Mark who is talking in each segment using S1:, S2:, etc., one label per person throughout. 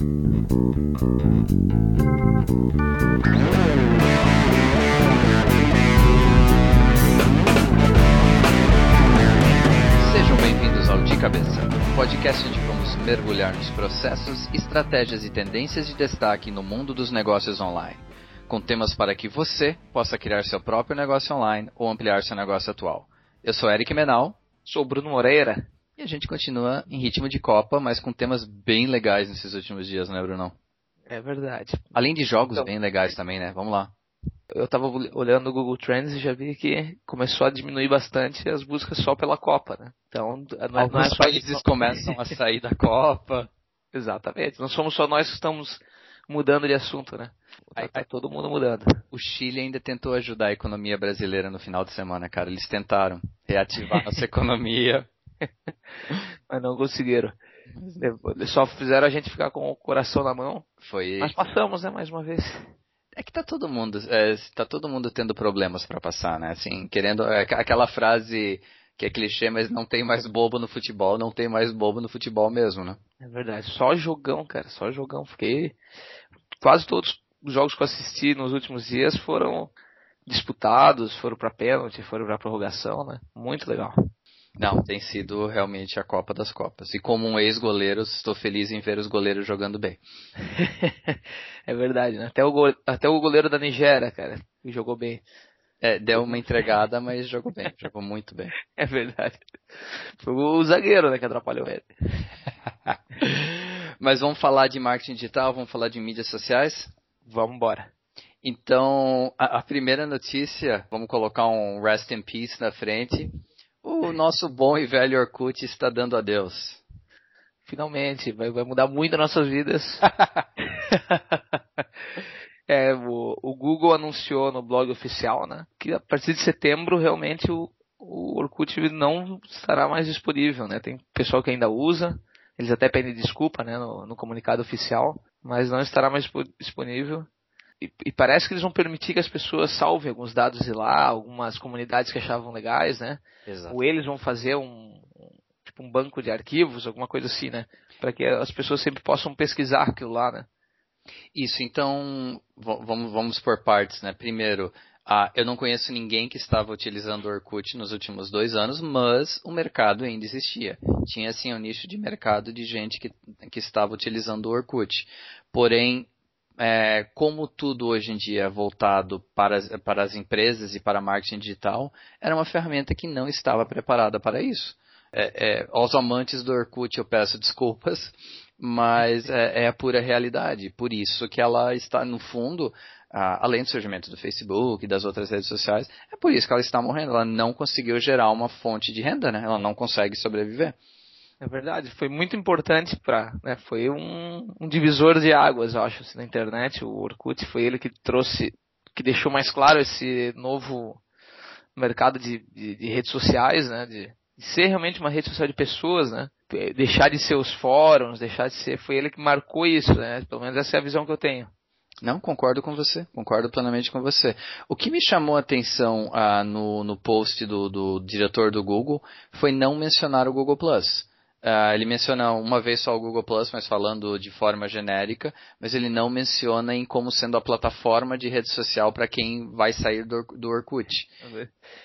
S1: Sejam bem-vindos ao De Cabeça, podcast onde vamos mergulhar nos processos, estratégias e tendências de destaque no mundo dos negócios online, com temas para que você possa criar seu próprio negócio online ou ampliar seu negócio atual. Eu sou Eric Menal.
S2: Sou Bruno Moreira.
S1: E a gente continua em ritmo de Copa, mas com temas bem legais nesses últimos dias, né, Bruno?
S2: É verdade.
S1: Além de jogos então, bem legais também, né? Vamos lá.
S2: Eu tava olhando o Google Trends e já vi que começou a diminuir bastante as buscas só pela Copa, né?
S1: Então, não é, Alguns países começam a sair da Copa.
S2: Exatamente. Não somos só nós que estamos mudando de assunto, né? Aí tá todo mundo mudando.
S1: O Chile ainda tentou ajudar a economia brasileira no final de semana, cara. Eles tentaram reativar nossa economia.
S2: Mas não conseguiram. Só fizeram a gente ficar com o coração na mão.
S1: Foi.
S2: Mas passamos, né, mais uma vez.
S1: É que tá todo mundo, é, tá todo mundo tendo problemas para passar, né? Assim, querendo é, aquela frase que é clichê, mas não tem mais bobo no futebol, não tem mais bobo no futebol mesmo, né?
S2: É verdade, só jogão, cara, só jogão. Fiquei quase todos os jogos que eu assisti nos últimos dias foram disputados, foram para pênalti, foram para prorrogação, né? Muito legal.
S1: Não, tem sido realmente a Copa das Copas. E como um ex-goleiro, estou feliz em ver os goleiros jogando bem.
S2: é verdade, né? Até o, go... Até o goleiro da Nigéria, cara, jogou bem.
S1: É, deu uma entregada, mas jogou bem, jogou muito bem.
S2: É verdade. Foi o zagueiro, né, que atrapalhou ele.
S1: mas vamos falar de marketing digital, vamos falar de mídias sociais?
S2: Vamos embora.
S1: Então, a, a, primeira notícia, vamos colocar um rest in peace na frente. O nosso bom e velho Orkut está dando adeus.
S2: Finalmente, vai, vai mudar muito as nossas vidas. é, o, o, Google anunciou no blog oficial, né, que a partir de setembro realmente o, o Orkut não estará mais disponível, né? Tem pessoal que ainda usa, eles até pedem desculpa, né, no, no comunicado oficial, mas não estará mais disponível. E, e, parece que eles vão permitir que as pessoas salvem alguns dados de lá, algumas comunidades que achavam legais, né? Exato. Ou eles vão fazer um, tipo um banco de arquivos, alguma coisa assim, né? Para que as pessoas sempre possam pesquisar aquilo lá, né?
S1: Isso, então vamos, vamos por partes, né? Primeiro, ah, eu não conheço ninguém que estava utilizando o Orkut nos últimos dois anos, mas o mercado ainda existia. Tinha sim um nicho de mercado de gente que, que estava utilizando o Orkut. Porém, é, como tudo hoje em dia é voltado para, para as empresas e para marketing digital, era uma ferramenta que não estava preparada para isso. É, é, aos amantes do Orkut eu peço desculpas, mas é, é, a pura realidade. Por isso que ela está, no fundo, além do surgimento do Facebook e das outras redes sociais, é por isso que ela está morrendo. Ela não conseguiu gerar uma fonte de renda, né? ela não consegue sobreviver.
S2: É verdade, foi muito importante para, né, foi um, um, divisor de águas, eu acho, assim, na internet. O Orkut foi ele que trouxe, que deixou mais claro esse novo mercado de, de, de redes sociais, né, de, de, ser realmente uma rede social de pessoas, né, deixar de ser os fóruns, deixar de ser, foi ele que marcou isso, né, pelo menos essa é a visão que eu tenho.
S1: Não, concordo com você, concordo plenamente com você. O que me chamou a atenção ah, no, no post do, do diretor do Google foi não mencionar o Google Plus. Uh, ele menciona uma vez só o Google Plus, mas falando de forma genérica, mas ele não menciona em como sendo a plataforma de rede social para quem vai sair do, do Orkut.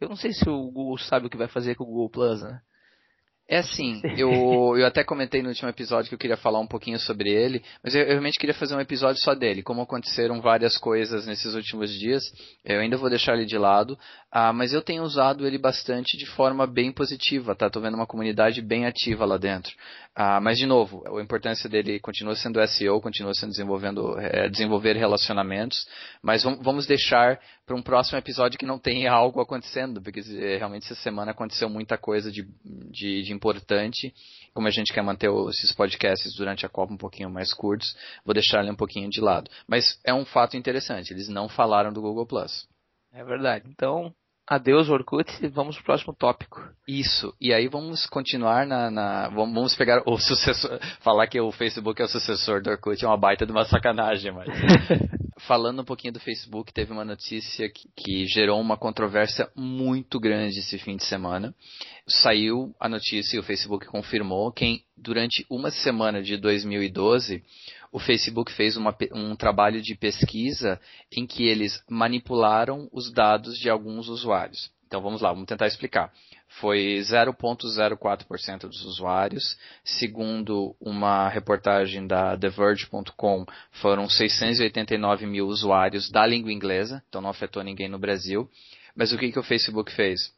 S2: Eu não sei se o Google sabe o que vai fazer com o Google Plus, né?
S1: É assim, eu, eu até comentei no último episódio que eu queria falar um pouquinho sobre ele, mas eu, eu, realmente queria fazer um episódio só dele. Como aconteceram várias coisas nesses últimos dias, eu ainda vou deixar ele de lado, ah, mas eu tenho usado ele bastante de forma bem positiva, tá? Tô vendo uma comunidade bem ativa lá dentro. Ah, mas, de novo, a importância dele continua sendo SEO, continua sendo desenvolvendo, é, desenvolver relacionamentos, mas vamos deixar para um próximo episódio que não tenha algo acontecendo, porque eh, realmente essa semana aconteceu muita coisa de, de, de importante. Como a gente quer manter esses podcasts durante a Copa um pouquinho mais curtos, vou deixar ele um pouquinho de lado. Mas é um fato interessante, eles não falaram do Google Plus.
S2: É verdade. Então, Adeus, Orkut, e vamos pro próximo tópico.
S1: Isso, e aí vamos continuar na. na vamos pegar o sucessor. Falar que o Facebook é o sucessor do Orkut é uma baita de uma sacanagem, mas. Falando um pouquinho do Facebook, teve uma notícia que, que gerou uma controvérsia muito grande esse fim de semana. Saiu a notícia e o Facebook confirmou que durante uma semana de 2012 o Facebook fez uma, um trabalho de pesquisa em que eles manipularam os dados de alguns usuários. Então vamos lá, vamos tentar explicar. Foi 0,04% dos usuários. Segundo uma reportagem da TheVerge.com, foram 689 mil usuários da língua inglesa, então não afetou ninguém no Brasil. Mas o que, que o Facebook fez?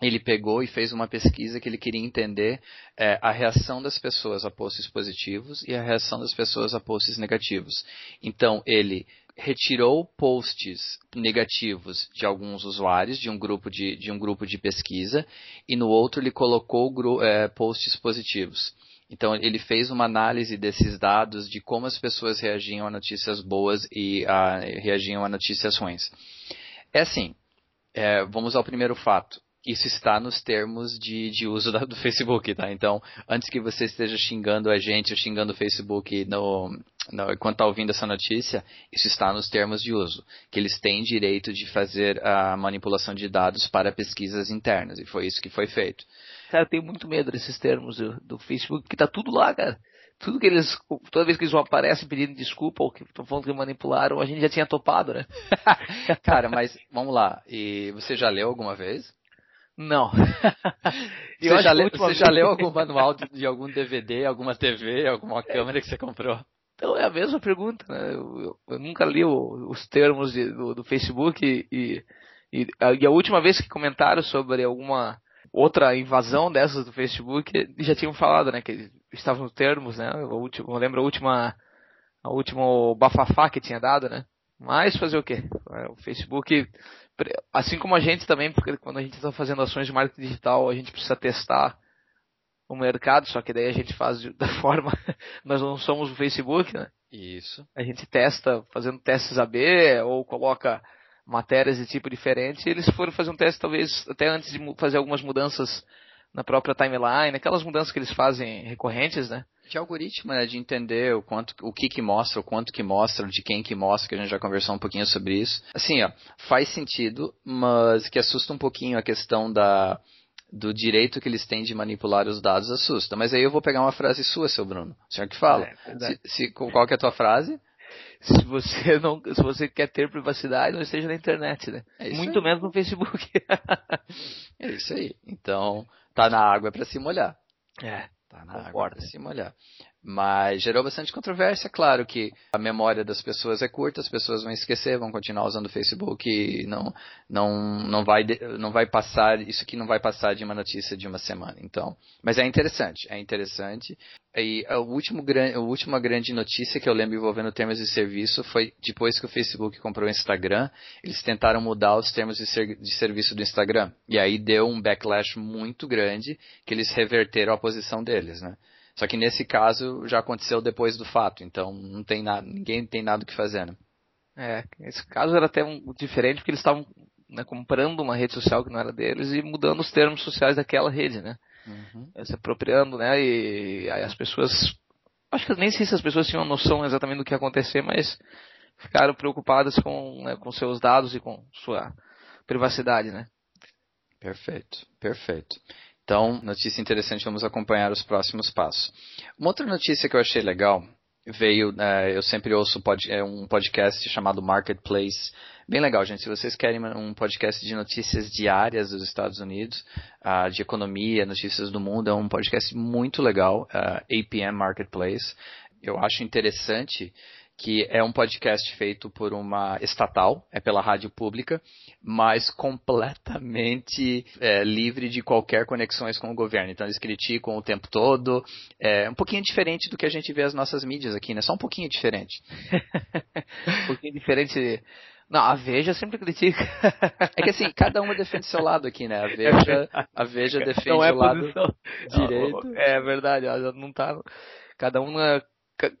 S1: ele pegou e fez uma pesquisa que ele queria entender é, a reação das pessoas a posts positivos e a reação das pessoas a posts negativos. Então, ele retirou posts negativos de alguns usuários de um grupo de, de, um grupo de pesquisa e no outro ele colocou é, posts positivos. Então ele fez uma análise desses dados de como as pessoas reagiam a notícias boas e a, reagiam a notícias ruins. É assim, é, vamos ao primeiro fato isso está nos termos de, de uso da, do Facebook, tá? Então, antes que você esteja xingando a gente ou xingando o Facebook no, no, enquanto está ouvindo essa notícia, isso está nos termos de uso, que eles têm direito de fazer a manipulação de dados para pesquisas internas, e foi isso que foi feito.
S2: Cara, eu tenho muito medo desses termos do, do Facebook, que tá tudo lá, cara tudo que eles, toda vez que eles aparecem pedindo desculpa ou que estão falando que manipularam, a gente já tinha topado, né?
S1: Cara, mas vamos lá. E você já leu alguma vez?
S2: Não.
S1: você já, le, você já leu algum manual de, de, algum DVD, alguma TV, alguma câmera que você comprou?
S2: Então é a mesma pergunta, né? Eu, eu, eu nunca li o, os termos de, do, do, Facebook e, e, e, a, e, a, última vez que comentaram sobre alguma outra invasão dessas do Facebook, já tinham falado, né? Que estavam nos termos, né? Último, eu lembro a última, a última bafafá que tinha dado, né? Mas fazer o quê? O Facebook assim como a gente também, porque quando a gente está fazendo ações de marketing digital, a gente precisa testar o mercado, só que daí a gente faz da forma, nós não somos o Facebook, né?
S1: Isso.
S2: A gente testa fazendo testes AB ou coloca matérias de tipo diferente, e eles foram fazer um teste talvez até antes de fazer algumas mudanças na própria timeline, aquelas mudanças que eles fazem recorrentes, né?
S1: de algoritmo, né, de entender o quanto, o que que mostra, o quanto que mostra, de quem que mostra, que a gente já conversou um pouquinho sobre isso. Assim, ó, faz sentido, mas que assusta um pouquinho a questão da do direito que eles têm de manipular os dados assusta. Mas aí eu vou pegar uma frase sua, seu Bruno. O senhor que fala. É, se, se, qual que é a tua frase?
S2: Se você não, se você quer ter privacidade, não esteja na internet, né?
S1: É
S2: Muito
S1: aí.
S2: menos no Facebook.
S1: é isso aí. Então, tá na água para se molhar.
S2: É.
S1: Tá na água para se molhar. Mas gerou bastante controvérsia, claro que a memória das pessoas é curta, as pessoas vão esquecer, vão continuar usando o Facebook e não, não, não, vai, não vai passar, isso aqui não vai passar de uma notícia de uma semana. Então, mas é interessante, é interessante. E a, último, a última grande notícia que eu lembro envolvendo termos de serviço foi depois que o Facebook comprou o Instagram, eles tentaram mudar os termos de, ser, de serviço do Instagram. E aí deu um backlash muito grande que eles reverteram a posição deles, né? Só que nesse caso já aconteceu depois do fato, então não tem nada, ninguém tem nada o que fazer, né?
S2: É, esse caso era até um, diferente porque eles estavam né, comprando uma rede social que não era deles e mudando os termos sociais daquela rede, né? Uhum. Se apropriando, né? E, aí as pessoas, acho que nem sei se as pessoas tinham noção exatamente do que ia acontecer, mas ficaram preocupadas com, né, com seus dados e com sua privacidade, né?
S1: Perfeito, perfeito. Então, notícia interessante, vamos acompanhar os próximos passos. Uma outra notícia que eu achei legal veio, é, eu sempre ouço pod, é, um podcast chamado Marketplace. Bem legal, gente. Se vocês querem um podcast de notícias diárias dos Estados Unidos, uh, de economia, notícias do mundo, é um podcast muito legal, uh, APM Marketplace. Eu acho interessante que é um podcast feito por uma estatal, é pela rádio pública, mas completamente é, livre de qualquer conexões com o governo. Então eles criticam o tempo todo. É um pouquinho diferente do que a gente vê as nossas mídias aqui, né? Só um pouquinho diferente.
S2: um pouquinho diferente. Não, a Veja sempre critica.
S1: É que assim, cada uma defende seu lado aqui, né? A Veja, a Veja defende é o lado direito.
S2: É verdade, ela não tá. Cada uma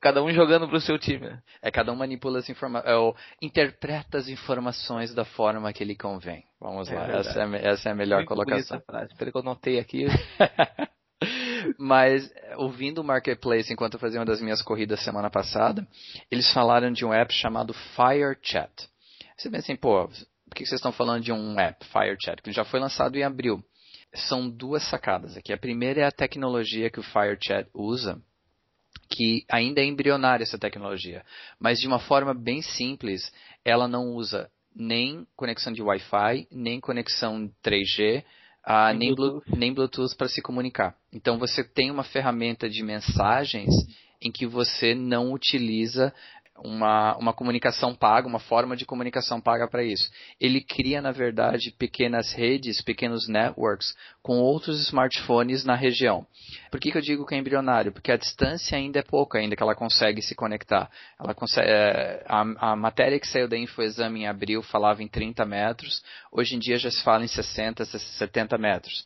S2: cada um jogando pro seu time. Né?
S1: É, cada um manipula as informações, é, interpreta as informações da forma que lhe convém. Vamos é lá, essa é, essa é, a melhor Muito colocação.
S2: Espero que eu notei aqui.
S1: Mas, ouvindo o Marketplace enquanto eu fazia uma das minhas corridas semana passada, eles falaram de um app chamado FireChat. Você pensa assim, pô, por que vocês estão falando de um app, FireChat, que já foi lançado em abril? São duas sacadas aqui. A primeira é a tecnologia que o FireChat usa que ainda é embrionária essa tecnologia, mas de uma forma bem simples, ela não usa nem conexão de Wi-Fi, nem conexão 3G, ah, nem, Bluetooth, nem Bluetooth para se comunicar. Então você tem uma ferramenta de mensagens em que você não utiliza uma, uma comunicação paga, uma forma de comunicação paga para isso. Ele cria, na verdade, pequenas redes, pequenos networks com outros smartphones na região. Por que, que eu digo que é embrionário? Porque a distância ainda é pouca, ainda que ela consegue se conectar. Ela consegue, é, a, a, matéria que saiu da InfoExame em abril falava em 30 metros, hoje em dia já se fala em 60, 70 metros.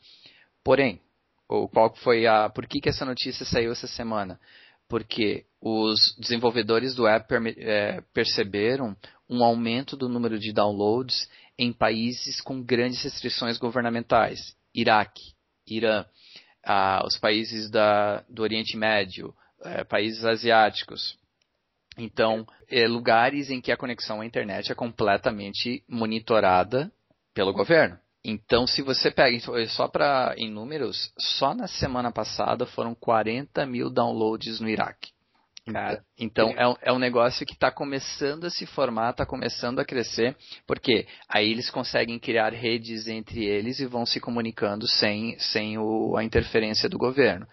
S1: Porém, qual foi a, por que, que essa notícia saiu essa semana? Porque os desenvolvedores do app é, perceberam um aumento do número de downloads em países com grandes restrições governamentais. Iraque, Irã, ah, os países da, do Oriente Médio, é, países asiáticos. Então, é, lugares em que a conexão à internet é completamente monitorada pelo governo. Então, se você pega, só para em números, só na semana passada foram 40 mil downloads no Iraque. Cara, então é um, é um negócio que está começando a se formar, está começando a crescer, porque aí eles conseguem criar redes entre eles e vão se comunicando sem, sem o, a interferência do governo.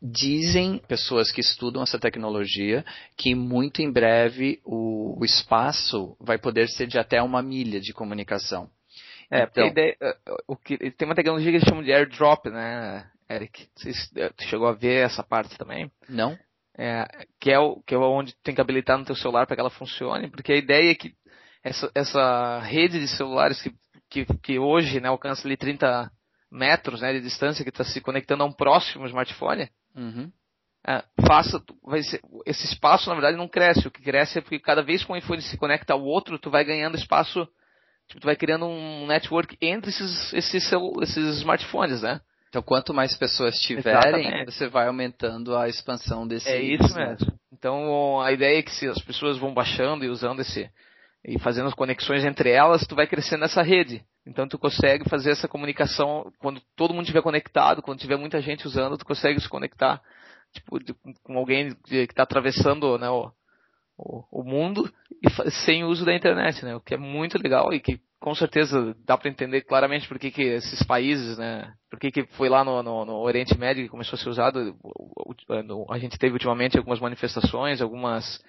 S1: Dizem pessoas que estudam essa tecnologia que muito em breve o, o espaço vai poder ser de até uma milha de comunicação.
S2: É, então, ideia, é, o que, tem uma tecnologia que eles chamam de airdrop, né, Eric? Você é, chegou a ver essa parte também?
S1: Não.
S2: É, que, é o, que é onde tem que habilitar no teu celular para que ela funcione, porque a ideia é que essa, essa rede de celulares que, que, que hoje né, alcança ali 30 metros né, de distância, que está se conectando a um próximo smartphone,
S1: uhum.
S2: é, faça, vai ser, esse espaço na verdade não cresce, o que cresce é porque cada vez que um iPhone se conecta ao outro, tu vai ganhando espaço Tipo, tu vai criando um network entre esses, esses, esses smartphones, né?
S1: Então, quanto mais pessoas tiverem, Exatamente. você vai aumentando a expansão desse.
S2: É isso mesmo. Então, a ideia é que se as pessoas vão baixando e usando esse e fazendo as conexões entre elas, tu vai crescendo nessa rede. Então, tu consegue fazer essa comunicação quando todo mundo estiver conectado, quando tiver muita gente usando, tu consegue se conectar tipo, com alguém que está atravessando né, o, o, o mundo e sem uso da internet, né? O que é muito legal e que com certeza dá para entender claramente por que, que esses países, né? Por que, que foi lá no, no, no Oriente Médio que começou a ser usado. A gente teve ultimamente algumas manifestações, algumas.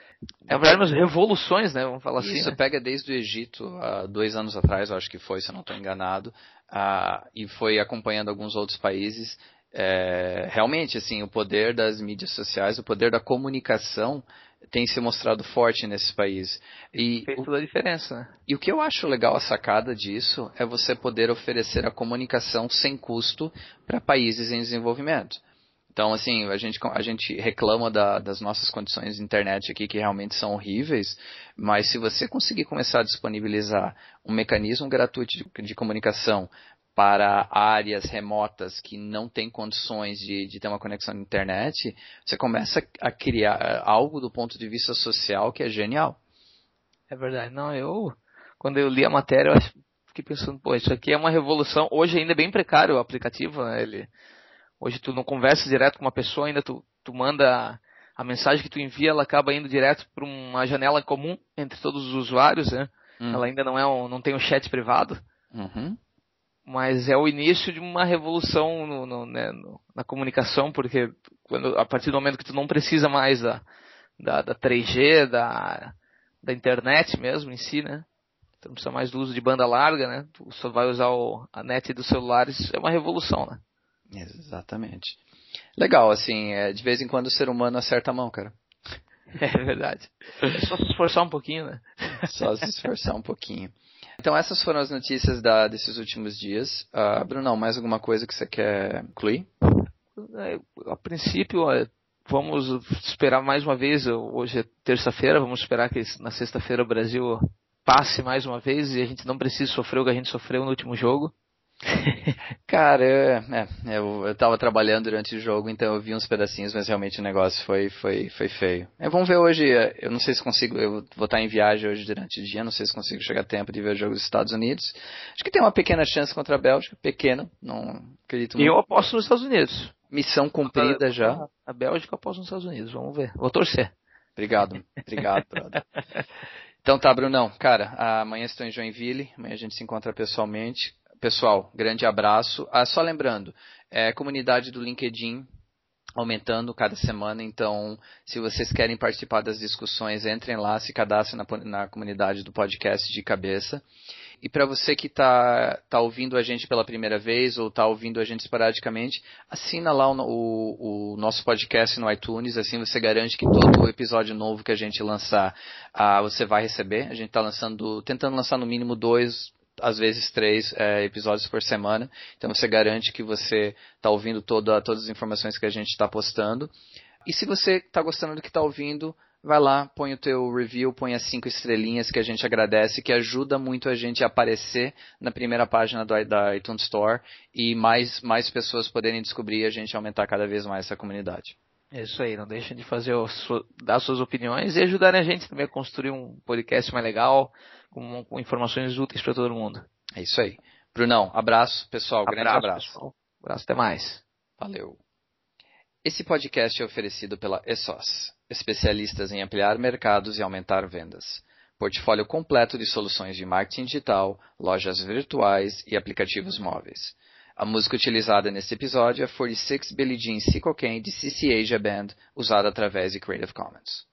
S2: É verdade, umas revoluções, né? Vamos falar
S1: Isso,
S2: assim.
S1: Isso
S2: né?
S1: pega desde o Egito, há dois anos atrás, eu acho que foi, se eu não estou enganado, uh, e foi acompanhando alguns outros países. É, realmente, assim, o poder das mídias sociais, o poder da comunicação tem se mostrado forte nesse país.
S2: E Fez toda a diferença. Né?
S1: E o que eu acho legal a sacada disso é você poder oferecer a comunicação sem custo para países em desenvolvimento. Então, assim, a gente, a gente reclama da, das nossas condições de internet aqui, que realmente são horríveis, mas se você conseguir começar a disponibilizar um mecanismo gratuito de, de comunicação para áreas remotas que não têm condições de, de ter uma conexão à internet, você começa a criar eh, algo do ponto de vista social que é genial.
S2: É verdade. Não, eu, quando eu li a matéria, eu fiquei pensando, pô, isso aqui é uma revolução. Hoje ainda é bem precário o aplicativo, né? Ele, hoje tu não conversa direto com uma pessoa, ainda tu, tu manda a mensagem que tu envia, ela acaba indo direto para uma janela comum entre todos os usuários, né? Hum. Ela ainda não é um, não tem um chat privado.
S1: Uhum
S2: mas é o início de uma revolução no, no, né, no, na comunicação, porque quando, a partir do momento que tu não precisa mais da, da, da 3G, da, da internet mesmo em si, né? Tu não precisa mais do uso de banda larga, né? Tu só vai usar o, a net dos celulares, é uma revolução, né?
S1: Exatamente. Legal, assim, é, de vez em quando o ser humano acerta a mão, cara.
S2: É verdade. É só se esforçar um pouquinho, né?
S1: Só se esforçar um pouquinho. Então essas foram as notícias da, desses últimos dias. Uh, Brunão, mais alguma coisa que você quer incluir?
S2: É, a princípio, vamos esperar mais uma vez. Hoje é terça-feira, vamos esperar que na sexta-feira o Brasil passe mais uma vez e a gente não precise sofrer o que a gente sofreu no último jogo.
S1: Cara, é, é, eu, eu tava trabalhando durante o jogo, então eu vi uns pedacinhos, mas realmente o negócio foi, foi, foi feio. É, vamos ver hoje, é, eu não sei se consigo, eu vou estar em viagem hoje durante o dia, não sei se consigo chegar a tempo de ver o jogo dos Estados Unidos. Acho que tem uma pequena chance contra a Bélgica, pequena, não acredito
S2: muito. Eu aposto nos Estados Unidos.
S1: Missão cumprida já.
S2: A Bélgica após os Estados Unidos, vamos ver. Vou torcer.
S1: Obrigado, obrigado, brother. Então tá, Brunão. Cara, amanhã estou em Joinville, amanhã a gente se encontra pessoalmente. Pessoal, grande abraço. Ah, só lembrando, é, comunidade do LinkedIn aumentando cada semana, então se vocês querem participar das discussões, entrem lá, se cadastrem na, na comunidade do podcast de cabeça. E para você que está tá ouvindo a gente pela primeira vez ou está ouvindo a gente esporadicamente, assina lá o, o, o, nosso podcast no iTunes, assim você garante que todo episódio novo que a gente lançar, ah, você vai receber. A gente está lançando, tentando lançar no mínimo dois, às vezes três é, episódios por semana. Então você garante que você está ouvindo toda, todas as informações que a gente está postando. E se você está gostando do que está ouvindo, vai lá, põe o teu review, põe as cinco estrelinhas que a gente agradece, que ajuda muito a gente a aparecer na primeira página do, da iTunes Store e mais, mais pessoas poderem descobrir e a gente aumentar cada vez mais essa comunidade.
S2: É isso aí, não deixem de fazer dar suas opiniões e ajudar a gente também a construir um podcast mais legal, com, com informações úteis para todo mundo.
S1: É isso aí. Brunão, abraço, pessoal, abraço, grande abraço.
S2: Pessoal. Abraço, até mais.
S1: Valeu. Esse podcast é oferecido pela ESOS especialistas em ampliar mercados e aumentar vendas. Portfólio completo de soluções de marketing digital, lojas virtuais e aplicativos móveis. A música utilizada nesse episódio é 46 Billie Jean Sea Cocaine de CC Asia Band, usada através de Creative Commons.